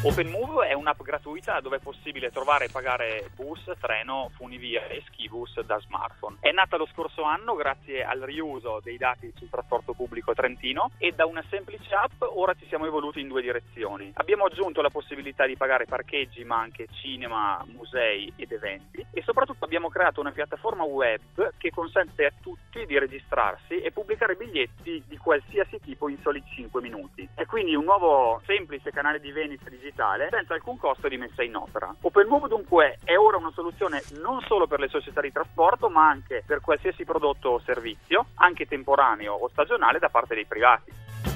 OpenMove è un'app gratuita dove è possibile trovare e pagare bus, treno, funivia e skibus da smartphone. È nata lo scorso anno grazie al riuso dei dati sul trasporto pubblico trentino e da una semplice app ora ci siamo evoluti in due direzioni. Abbiamo aggiunto la possibilità di pagare parcheggi ma anche cinema, musei ed eventi e soprattutto abbiamo creato una piattaforma web che consente a tutti di registrarsi e pubblicare biglietti di qualsiasi tipo in soli 5 minuti. È quindi un nuovo semplice canale di vendita digitale digitale senza alcun costo di messa in opera. OpenMove dunque è ora una soluzione non solo per le società di trasporto ma anche per qualsiasi prodotto o servizio, anche temporaneo o stagionale da parte dei privati.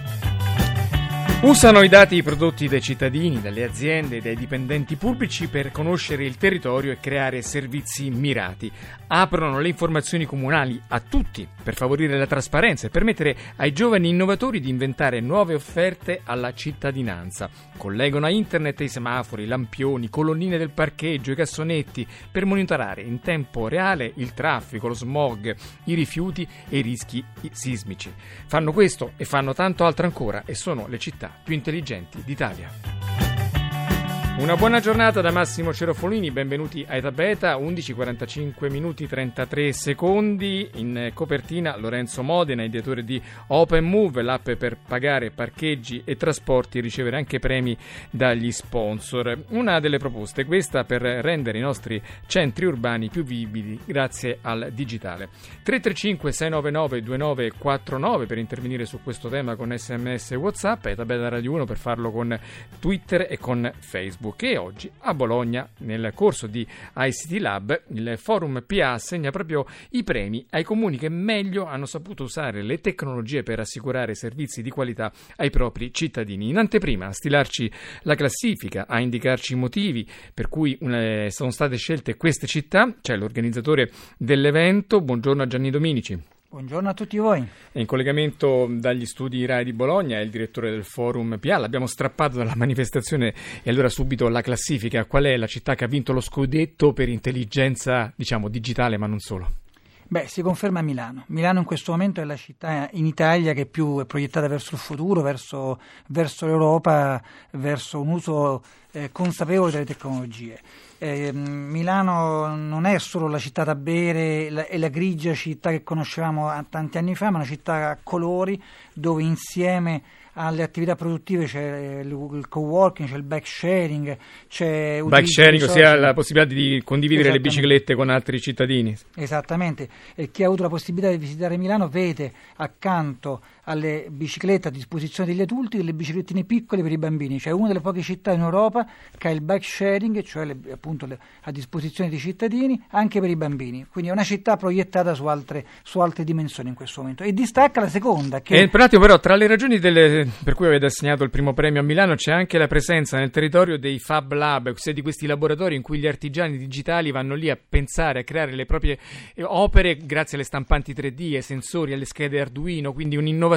Usano i dati prodotti dai cittadini, dalle aziende e dai dipendenti pubblici per conoscere il territorio e creare servizi mirati. Aprono le informazioni comunali a tutti per favorire la trasparenza e permettere ai giovani innovatori di inventare nuove offerte alla cittadinanza. Collegano a internet i semafori, i lampioni, colonnine del parcheggio, i cassonetti per monitorare in tempo reale il traffico, lo smog, i rifiuti e i rischi sismici. Fanno questo e fanno tanto altro ancora e sono le città più intelligenti d'Italia. Una buona giornata da Massimo Cerofolini, benvenuti a Eta Beta, 11.45 minuti 33 secondi, in copertina Lorenzo Modena, ideatore di Open Move, l'app per pagare parcheggi e trasporti e ricevere anche premi dagli sponsor. Una delle proposte questa per rendere i nostri centri urbani più vividi grazie al digitale. 335 699 2949 per intervenire su questo tema con sms e whatsapp, Eta Beta Radio 1 per farlo con Twitter e con Facebook. Facebook e oggi a Bologna nel corso di ICT Lab il forum PA assegna proprio i premi ai comuni che meglio hanno saputo usare le tecnologie per assicurare servizi di qualità ai propri cittadini. In anteprima a stilarci la classifica, a indicarci i motivi per cui eh, sono state scelte queste città, c'è l'organizzatore dell'evento. Buongiorno a Gianni Dominici. Buongiorno a tutti voi. in collegamento dagli studi RAI di Bologna è il direttore del forum PA. L'abbiamo strappato dalla manifestazione e allora subito la classifica. Qual è la città che ha vinto lo scudetto per intelligenza, diciamo, digitale, ma non solo? Beh, si conferma Milano. Milano in questo momento è la città in Italia che più è proiettata verso il futuro, verso, verso l'Europa, verso un uso eh, consapevole delle tecnologie. Eh, Milano non è solo la città da bere la, e la grigia città che conoscevamo tanti anni fa, ma una città a colori dove insieme alle attività produttive c'è il co-working, c'è il bike sharing, c'è bike sharing, ossia la possibilità di condividere le biciclette con altri cittadini. Esattamente, e chi ha avuto la possibilità di visitare Milano vede accanto alle biciclette a disposizione degli adulti delle biciclettine piccole per i bambini, cioè una delle poche città in Europa che ha il bike sharing, cioè le, appunto le, a disposizione dei cittadini anche per i bambini, quindi è una città proiettata su altre, su altre dimensioni in questo momento. E distacca la seconda che... E attimo però tra le ragioni delle per cui avete assegnato il primo premio a Milano c'è anche la presenza nel territorio dei Fab Lab, ossia di questi laboratori in cui gli artigiani digitali vanno lì a pensare, a creare le proprie eh, opere grazie alle stampanti 3D, ai sensori, alle schede Arduino, quindi un'innovazione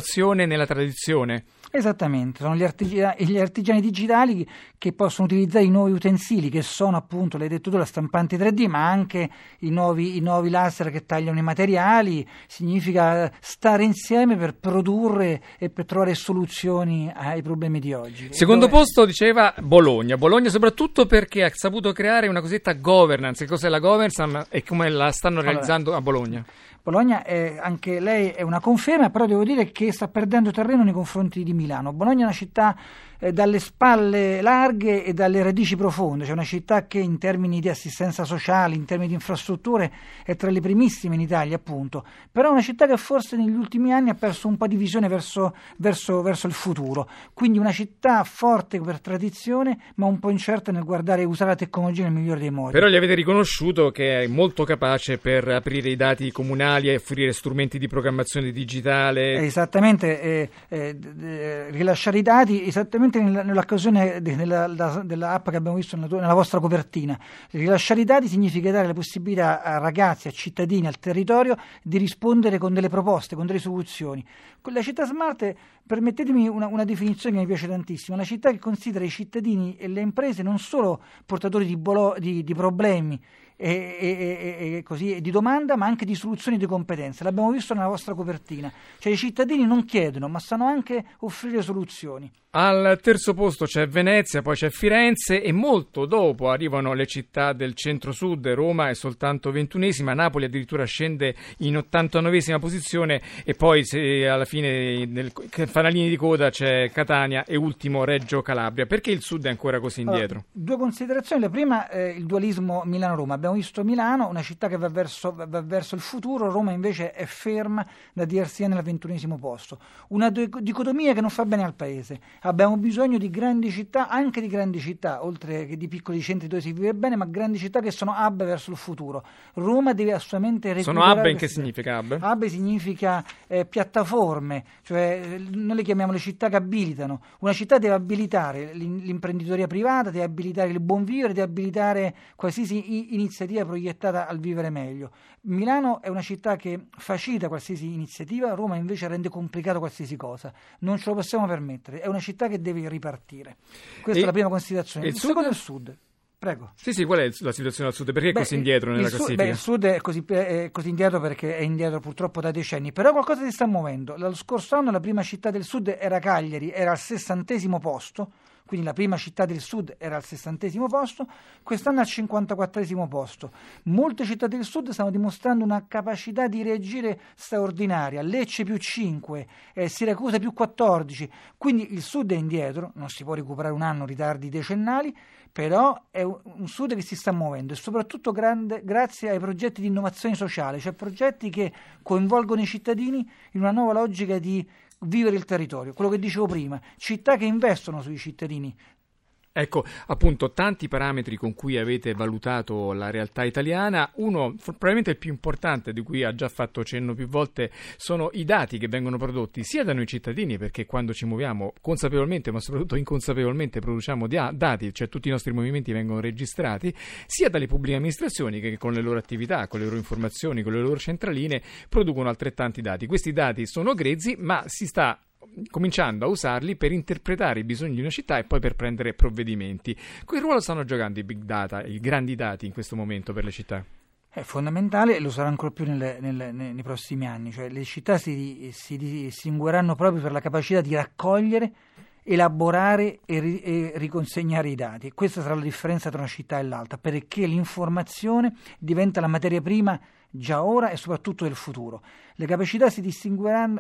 nella tradizione. Esattamente, sono gli artigiani, gli artigiani, digitali che possono utilizzare i nuovi utensili che sono appunto, l'hai detto tu, la stampante 3D, ma anche i nuovi, i nuovi laser che tagliano i materiali, significa stare insieme per produrre e per trovare soluzioni ai problemi di oggi. Secondo Dove... posto diceva Bologna, Bologna soprattutto perché ha saputo creare una cosiddetta governance, che cos'è la governance e come la stanno realizzando allora, a Bologna. Bologna è, anche lei è una conferma, però devo dire che sta perdendo terreno nei confronti di Milano. Bologna è una città eh, dalle spalle larghe e dalle radici profonde, cioè una città che in termini di assistenza sociale, in termini di infrastrutture è tra le primissime in Italia appunto, però è una città che forse negli ultimi anni ha perso un po' di visione verso, verso, verso il futuro, quindi una città forte per tradizione ma un po' incerta nel guardare e usare la tecnologia nel migliore dei modi. Però gli avete riconosciuto che è molto capace per aprire i dati comunali e offrire strumenti di programmazione digitale. Esattamente, eh, eh, rilasciare i dati esattamente esattamente nell'occasione della, dell'app che abbiamo visto nella, nella, vostra copertina. Rilasciare i dati significa dare la possibilità a ragazzi, a cittadini, al territorio di rispondere con delle proposte, con delle soluzioni. La città smart, permettetemi una, una definizione che mi piace tantissimo, una città che considera i cittadini e le imprese non solo portatori di, bolo, di, di problemi, e, e, così, di domanda, ma anche di soluzioni di competenza. L'abbiamo visto nella vostra copertina. Cioè i cittadini non chiedono, ma sanno anche offrire soluzioni. Al terzo posto c'è Venezia, poi c'è Firenze e molto dopo arrivano le città del centro-sud. Roma è soltanto ventunesima, Napoli addirittura scende in 89esima posizione e poi alla fine nel fanalini di coda c'è Catania e ultimo Reggio Calabria. Perché il sud è ancora così indietro? Allora, due considerazioni. La prima è il dualismo Milano-Roma. Abbiamo visto Milano, una città che va verso, va verso il futuro, Roma invece è ferma da anni al ventunesimo posto. Una dicotomia che non fa bene al paese Abbiamo bisogno di grandi città, anche di grandi città, oltre che di piccoli centri dove si vive bene, ma grandi città che sono hub verso il futuro. Roma deve assolutamente recuperare... Sono hub in che significa hub? Hub significa eh, piattaforme, cioè noi le chiamiamo le città che abilitano. Una città deve abilitare l'imprenditoria privata, deve abilitare il buon vivere, deve abilitare qualsiasi iniziativa proiettata al vivere meglio. Milano è una città che facilita qualsiasi iniziativa, Roma invece rende complicato qualsiasi cosa. Non ce lo possiamo permettere. È una città che deve ripartire. Questa e è la prima considerazione. Il, il secondo è il sud. Prego. Sì, sì, qual è la situazione al sud? Perché è beh, così indietro nella classifica? Beh, il sud è così, è così, indietro perché è indietro purtroppo da decenni, però qualcosa si sta muovendo. Lo scorso anno la prima città del sud era Cagliari, era al sessantesimo posto, quindi la prima città del sud era al sessantesimo posto, quest'anno al cinquantaquattresimo posto. Molte città del sud stanno dimostrando una capacità di reagire straordinaria, Lecce più 5, eh, Siracusa più 14, quindi il sud è indietro, non si può recuperare un anno ritardi decennali, però è un sud che si sta muovendo e soprattutto grande, grazie ai progetti di innovazione sociale, cioè progetti che coinvolgono i cittadini in una nuova logica di vivere il territorio, quello che dicevo prima, città che investono sui cittadini, Ecco, appunto, tanti parametri con cui avete valutato la realtà italiana. Uno, probabilmente il più importante, di cui ha già fatto cenno più volte, sono i dati che vengono prodotti sia da noi cittadini, perché quando ci muoviamo consapevolmente, ma soprattutto inconsapevolmente, produciamo dati, cioè tutti i nostri movimenti vengono registrati, sia dalle pubbliche amministrazioni che con le loro attività, con le loro informazioni, con le loro centraline, producono altrettanti dati. Questi dati sono grezzi, ma si sta cominciando a usarli per interpretare i bisogni di una città e poi per prendere provvedimenti. Che ruolo stanno giocando i big data, i grandi dati in questo momento per le città? È fondamentale e lo sarà ancora più nelle, nelle, nei prossimi anni, cioè le città si, si distingueranno proprio per la capacità di raccogliere, elaborare e, ri, e, riconsegnare i dati. Questa sarà la differenza tra una città e l'altra, perché l'informazione diventa la materia prima già ora e soprattutto del futuro. Le, si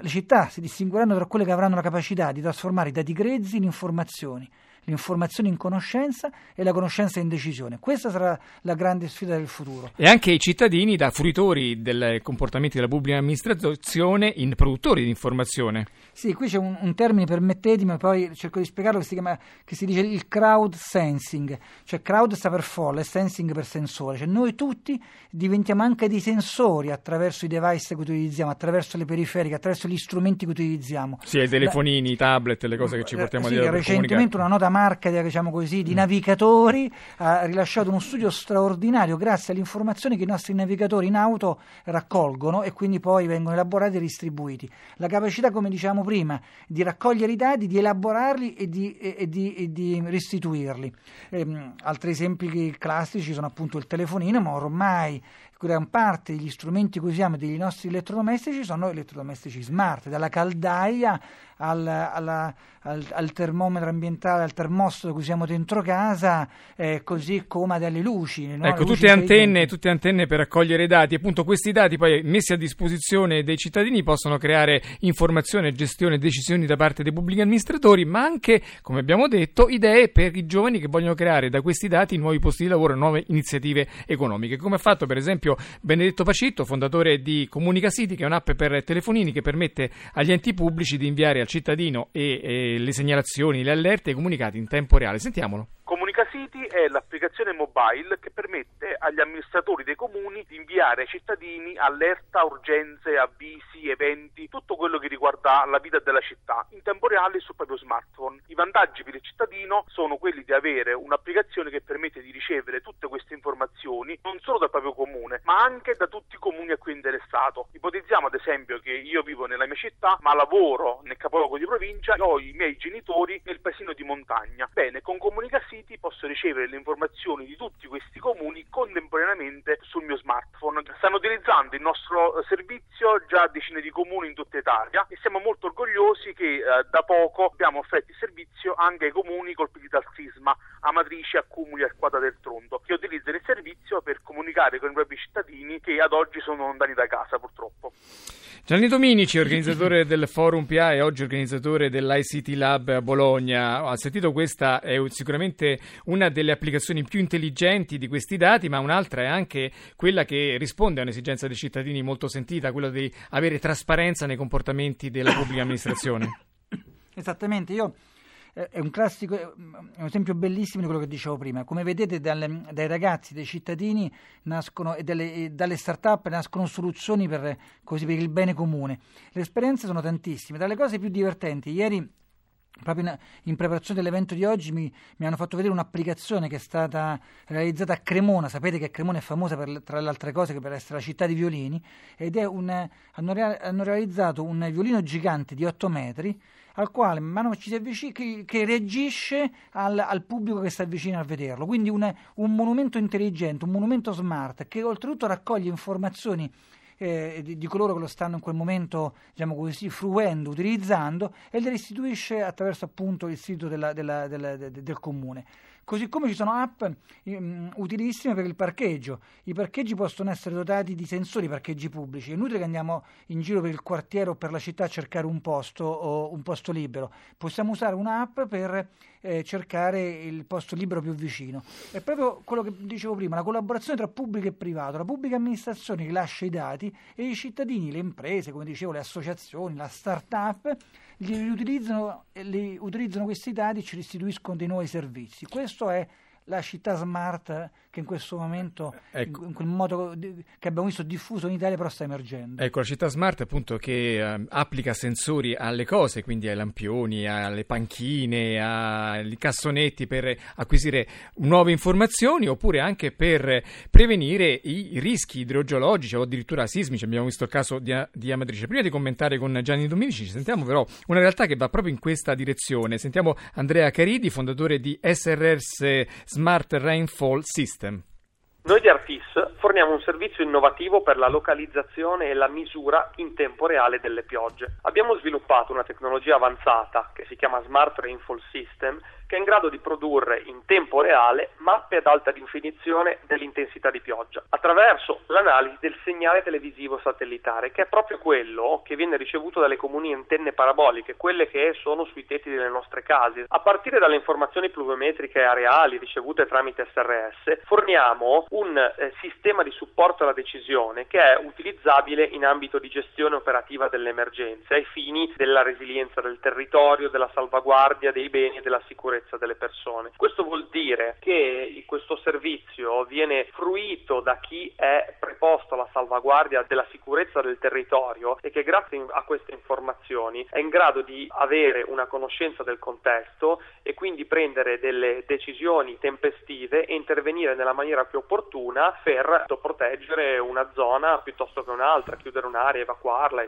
le città si distingueranno tra quelle che avranno la capacità di trasformare i dati grezzi in informazioni l'informazione in conoscenza e la conoscenza in decisione. Questa sarà la grande sfida del futuro. E anche i cittadini da fruitori dei comportamenti della pubblica amministrazione in produttori di informazione. Sì, qui c'è un, un termine, permettetemi, poi cerco di spiegarlo, che si, chiama, che si dice il crowd sensing, cioè crowd sta per folla e sensing per sensore, cioè noi tutti diventiamo anche dei sensori attraverso i device che utilizziamo, attraverso le periferiche, attraverso gli strumenti che utilizziamo. Sì, i telefonini, i tablet, le cose che ci portiamo sì, dietro. Recentemente una nota marca diciamo così, di mm. navigatori ha rilasciato uno studio straordinario grazie alle informazioni che i nostri navigatori in auto raccolgono e quindi poi vengono elaborati e distribuiti. La capacità, come diciamo prima, di raccogliere i dati, di elaborarli e di, e, e di, e di restituirli. Ehm, altri esempi classici sono appunto il telefonino, ma ormai gran parte degli strumenti che usiamo dei nostri elettrodomestici sono elettrodomestici smart, dalla caldaia al, alla, al, al, termometro ambientale, al termostato che usiamo dentro casa, eh, così come dalle luci. No? Ecco, luci tutte, antenne, tutte antenne per raccogliere i dati. Appunto, questi dati poi messi a disposizione dei cittadini possono creare informazione, gestione e decisioni da parte dei pubblici amministratori, ma anche, come abbiamo detto, idee per i giovani che vogliono creare da questi dati nuovi posti di lavoro nuove iniziative economiche. Come ha fatto, per esempio, Benedetto Pacitto, fondatore di Comunica City, che è un'app per telefonini che permette agli enti pubblici di inviare al cittadino e, e le segnalazioni, le allerte e i comunicati in tempo reale. Sentiamolo. Comunica City è l'applicazione mobile che permette agli amministratori dei comuni di inviare ai cittadini allerta, urgenze, avvisi, eventi, tutto quello che riguarda la vita della città in tempo reale sul proprio smartphone. I vantaggi per il cittadino sono quelli di avere un'applicazione che permette di ricevere tutte queste informazioni non solo dal proprio comune, ma anche da tutti i comuni a cui è interessato. Ipotizziamo ad esempio che io vivo nella mia città, ma lavoro nel capoluogo di provincia e ho i miei genitori nel paesino di montagna. Bene, con Comunica City posso ricevere le informazioni di tutti questi comuni contemporaneamente sul mio smartphone. Stanno utilizzando il nostro servizio già decine di comuni in tutta Italia e siamo molto orgogliosi che eh, da poco abbiamo offerto il servizio anche ai comuni colpiti dal sisma, Amatrice, Accumuli e Arquata del Tronto, che utilizzano il servizio per comunicare con i propri cittadini che ad oggi sono lontani da casa purtroppo. Gianni Dominici, organizzatore del Forum PA e oggi organizzatore dell'ICT Lab a Bologna. Ha sentito questa è sicuramente una delle applicazioni più intelligenti di questi dati, ma un'altra è anche quella che risponde a un'esigenza dei cittadini molto sentita, quella di avere trasparenza nei comportamenti della pubblica amministrazione. Esattamente, io è un classico, è un esempio bellissimo di quello che dicevo prima. Come vedete dalle, dai ragazzi, dai cittadini nascono, e, dalle, e dalle start-up nascono soluzioni per, così, per il bene comune. Le esperienze sono tantissime. Tra le cose più divertenti, ieri Proprio in, in, preparazione dell'evento di oggi mi, mi, hanno fatto vedere un'applicazione che è stata realizzata a Cremona, sapete che Cremona è famosa per, tra le altre cose per essere la città di violini, ed è un, hanno, realizzato un violino gigante di 8 metri al quale man mano ci si avvicina, che, che reagisce al, al, pubblico che sta vicino a vederlo, quindi un, un monumento intelligente, un monumento smart che oltretutto raccoglie informazioni eh, di, di, coloro che lo stanno in quel momento diciamo così, fruendo, utilizzando e le restituisce attraverso appunto il sito della, della, della, del comune. Così come ci sono app um, utilissime per il parcheggio. I parcheggi possono essere dotati di sensori parcheggi pubblici. È inutile che andiamo in giro per il quartiere o per la città a cercare un posto o un posto libero. Possiamo usare un'app per eh, cercare il posto libero più vicino. È proprio quello che dicevo prima, la collaborazione tra pubblico e privato, la pubblica amministrazione rilascia i dati e i cittadini, le imprese, come dicevo, le associazioni, la start-up li utilizzano, li utilizzano questi dati e ci restituiscono dei nuovi servizi. Questo è la città smart che in questo momento, ecco. in quel modo che abbiamo visto diffuso in Italia, però sta emergendo. Ecco, la città smart appunto che uh, applica sensori alle cose, quindi ai lampioni, alle panchine, ai cassonetti per acquisire nuove informazioni oppure anche per prevenire i rischi idrogeologici o addirittura sismici. Abbiamo visto il caso di, di Amatrice. Prima di commentare con Gianni Dominici, sentiamo però una realtà che va proprio in questa direzione. Sentiamo Andrea Caridi, fondatore di SRS Smart Rainfall System. Noi di Artis forniamo un servizio innovativo per la localizzazione e la misura in tempo reale delle piogge. Abbiamo sviluppato una tecnologia avanzata che si chiama Smart Rainfall System che è in grado di produrre in tempo reale mappe ad alta definizione dell'intensità di pioggia attraverso l'analisi del segnale televisivo satellitare che è proprio quello che viene ricevuto dalle comuni antenne paraboliche, quelle che sono sui tetti delle nostre case. A partire dalle informazioni pluviometriche areali ricevute tramite SRS forniamo un eh, sistema di supporto alla decisione che è utilizzabile in ambito di gestione operativa delle emergenze ai fini della resilienza del territorio, della salvaguardia dei beni e della sicurezza delle persone. Questo vuol dire che questo servizio viene fruito da chi è preposto alla salvaguardia della sicurezza del territorio e che grazie a queste informazioni è in grado di avere una conoscenza del contesto e quindi prendere delle decisioni tempestive e intervenire nella maniera più opportuna per proteggere una zona piuttosto che un'altra, chiudere un'area, evacuarla.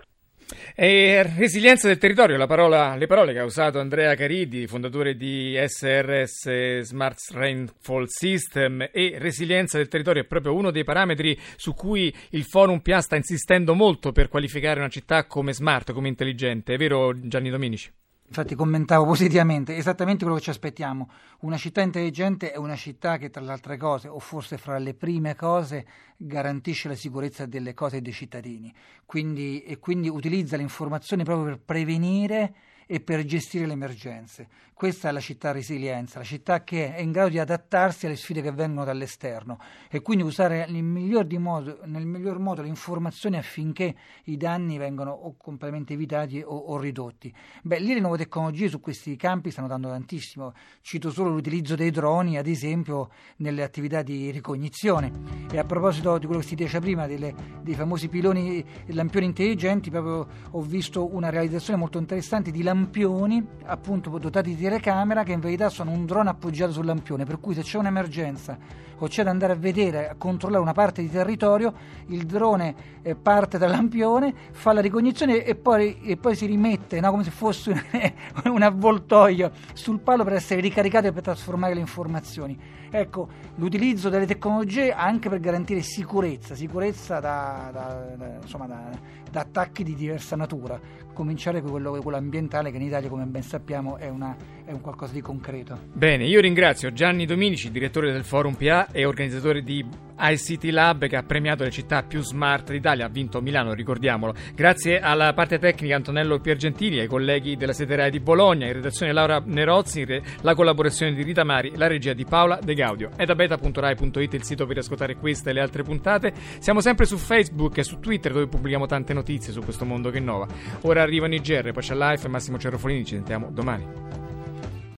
E resilienza del territorio, parola, le parole che ha usato Andrea Caridi, fondatore di SRS Smart Rainfall System e resilienza del territorio è proprio uno dei parametri su cui il Forum PIA sta insistendo molto per qualificare una città come smart, come intelligente, è vero Gianni Dominici? Infatti commentavo positivamente, esattamente quello che ci aspettiamo. Una città intelligente è una città che tra le altre cose, o forse fra le prime cose, garantisce la sicurezza delle cose e dei cittadini. Quindi, e quindi utilizza le informazioni proprio per prevenire e per gestire le emergenze. Questa è la città resilienza, la città che è in grado di adattarsi alle sfide che vengono dall'esterno e quindi usare nel miglior, modo, nel miglior modo, le informazioni affinché i danni vengano o completamente evitati o, o ridotti. Beh, lì le nuove tecnologie su questi campi stanno dando tantissimo. Cito solo l'utilizzo dei droni, ad esempio, nelle attività di ricognizione. E a proposito di quello che si diceva prima, delle, dei famosi piloni e lampioni intelligenti, proprio ho visto una realizzazione molto interessante di lampioni lampioni, appunto dotati di telecamera, che in verità sono un drone appoggiato sul lampione, per cui se c'è un'emergenza o c'è da andare a vedere, a controllare una parte di territorio, il drone eh, parte dal lampione, fa la ricognizione e poi, e poi si rimette no, come se fosse un avvoltoio sul palo per essere ricaricato e per trasformare le informazioni. Ecco, l'utilizzo delle tecnologie anche per garantire sicurezza, sicurezza da, da, da, insomma, da attacchi di diversa natura, cominciare con quello, quello ambientale che in Italia, come ben sappiamo, è, una, è, un qualcosa di concreto. Bene, io ringrazio Gianni Dominici, direttore del Forum PA e organizzatore di iCity Lab che ha premiato le città più smart d'Italia, ha vinto Milano, ricordiamolo. Grazie alla parte tecnica Antonello Piergentili, ai colleghi della sede RAI di Bologna, in redazione Laura Nerozzi, la collaborazione di Rita Mari, la regia di Paola De Gaudio. È da beta.rai.it il sito per ascoltare queste e le altre puntate. Siamo sempre su Facebook e su Twitter dove pubblichiamo tante notizie su questo mondo che innova. Ora arrivano i GR, poi c'è Life e Massimo Cerrofolini, ci sentiamo domani.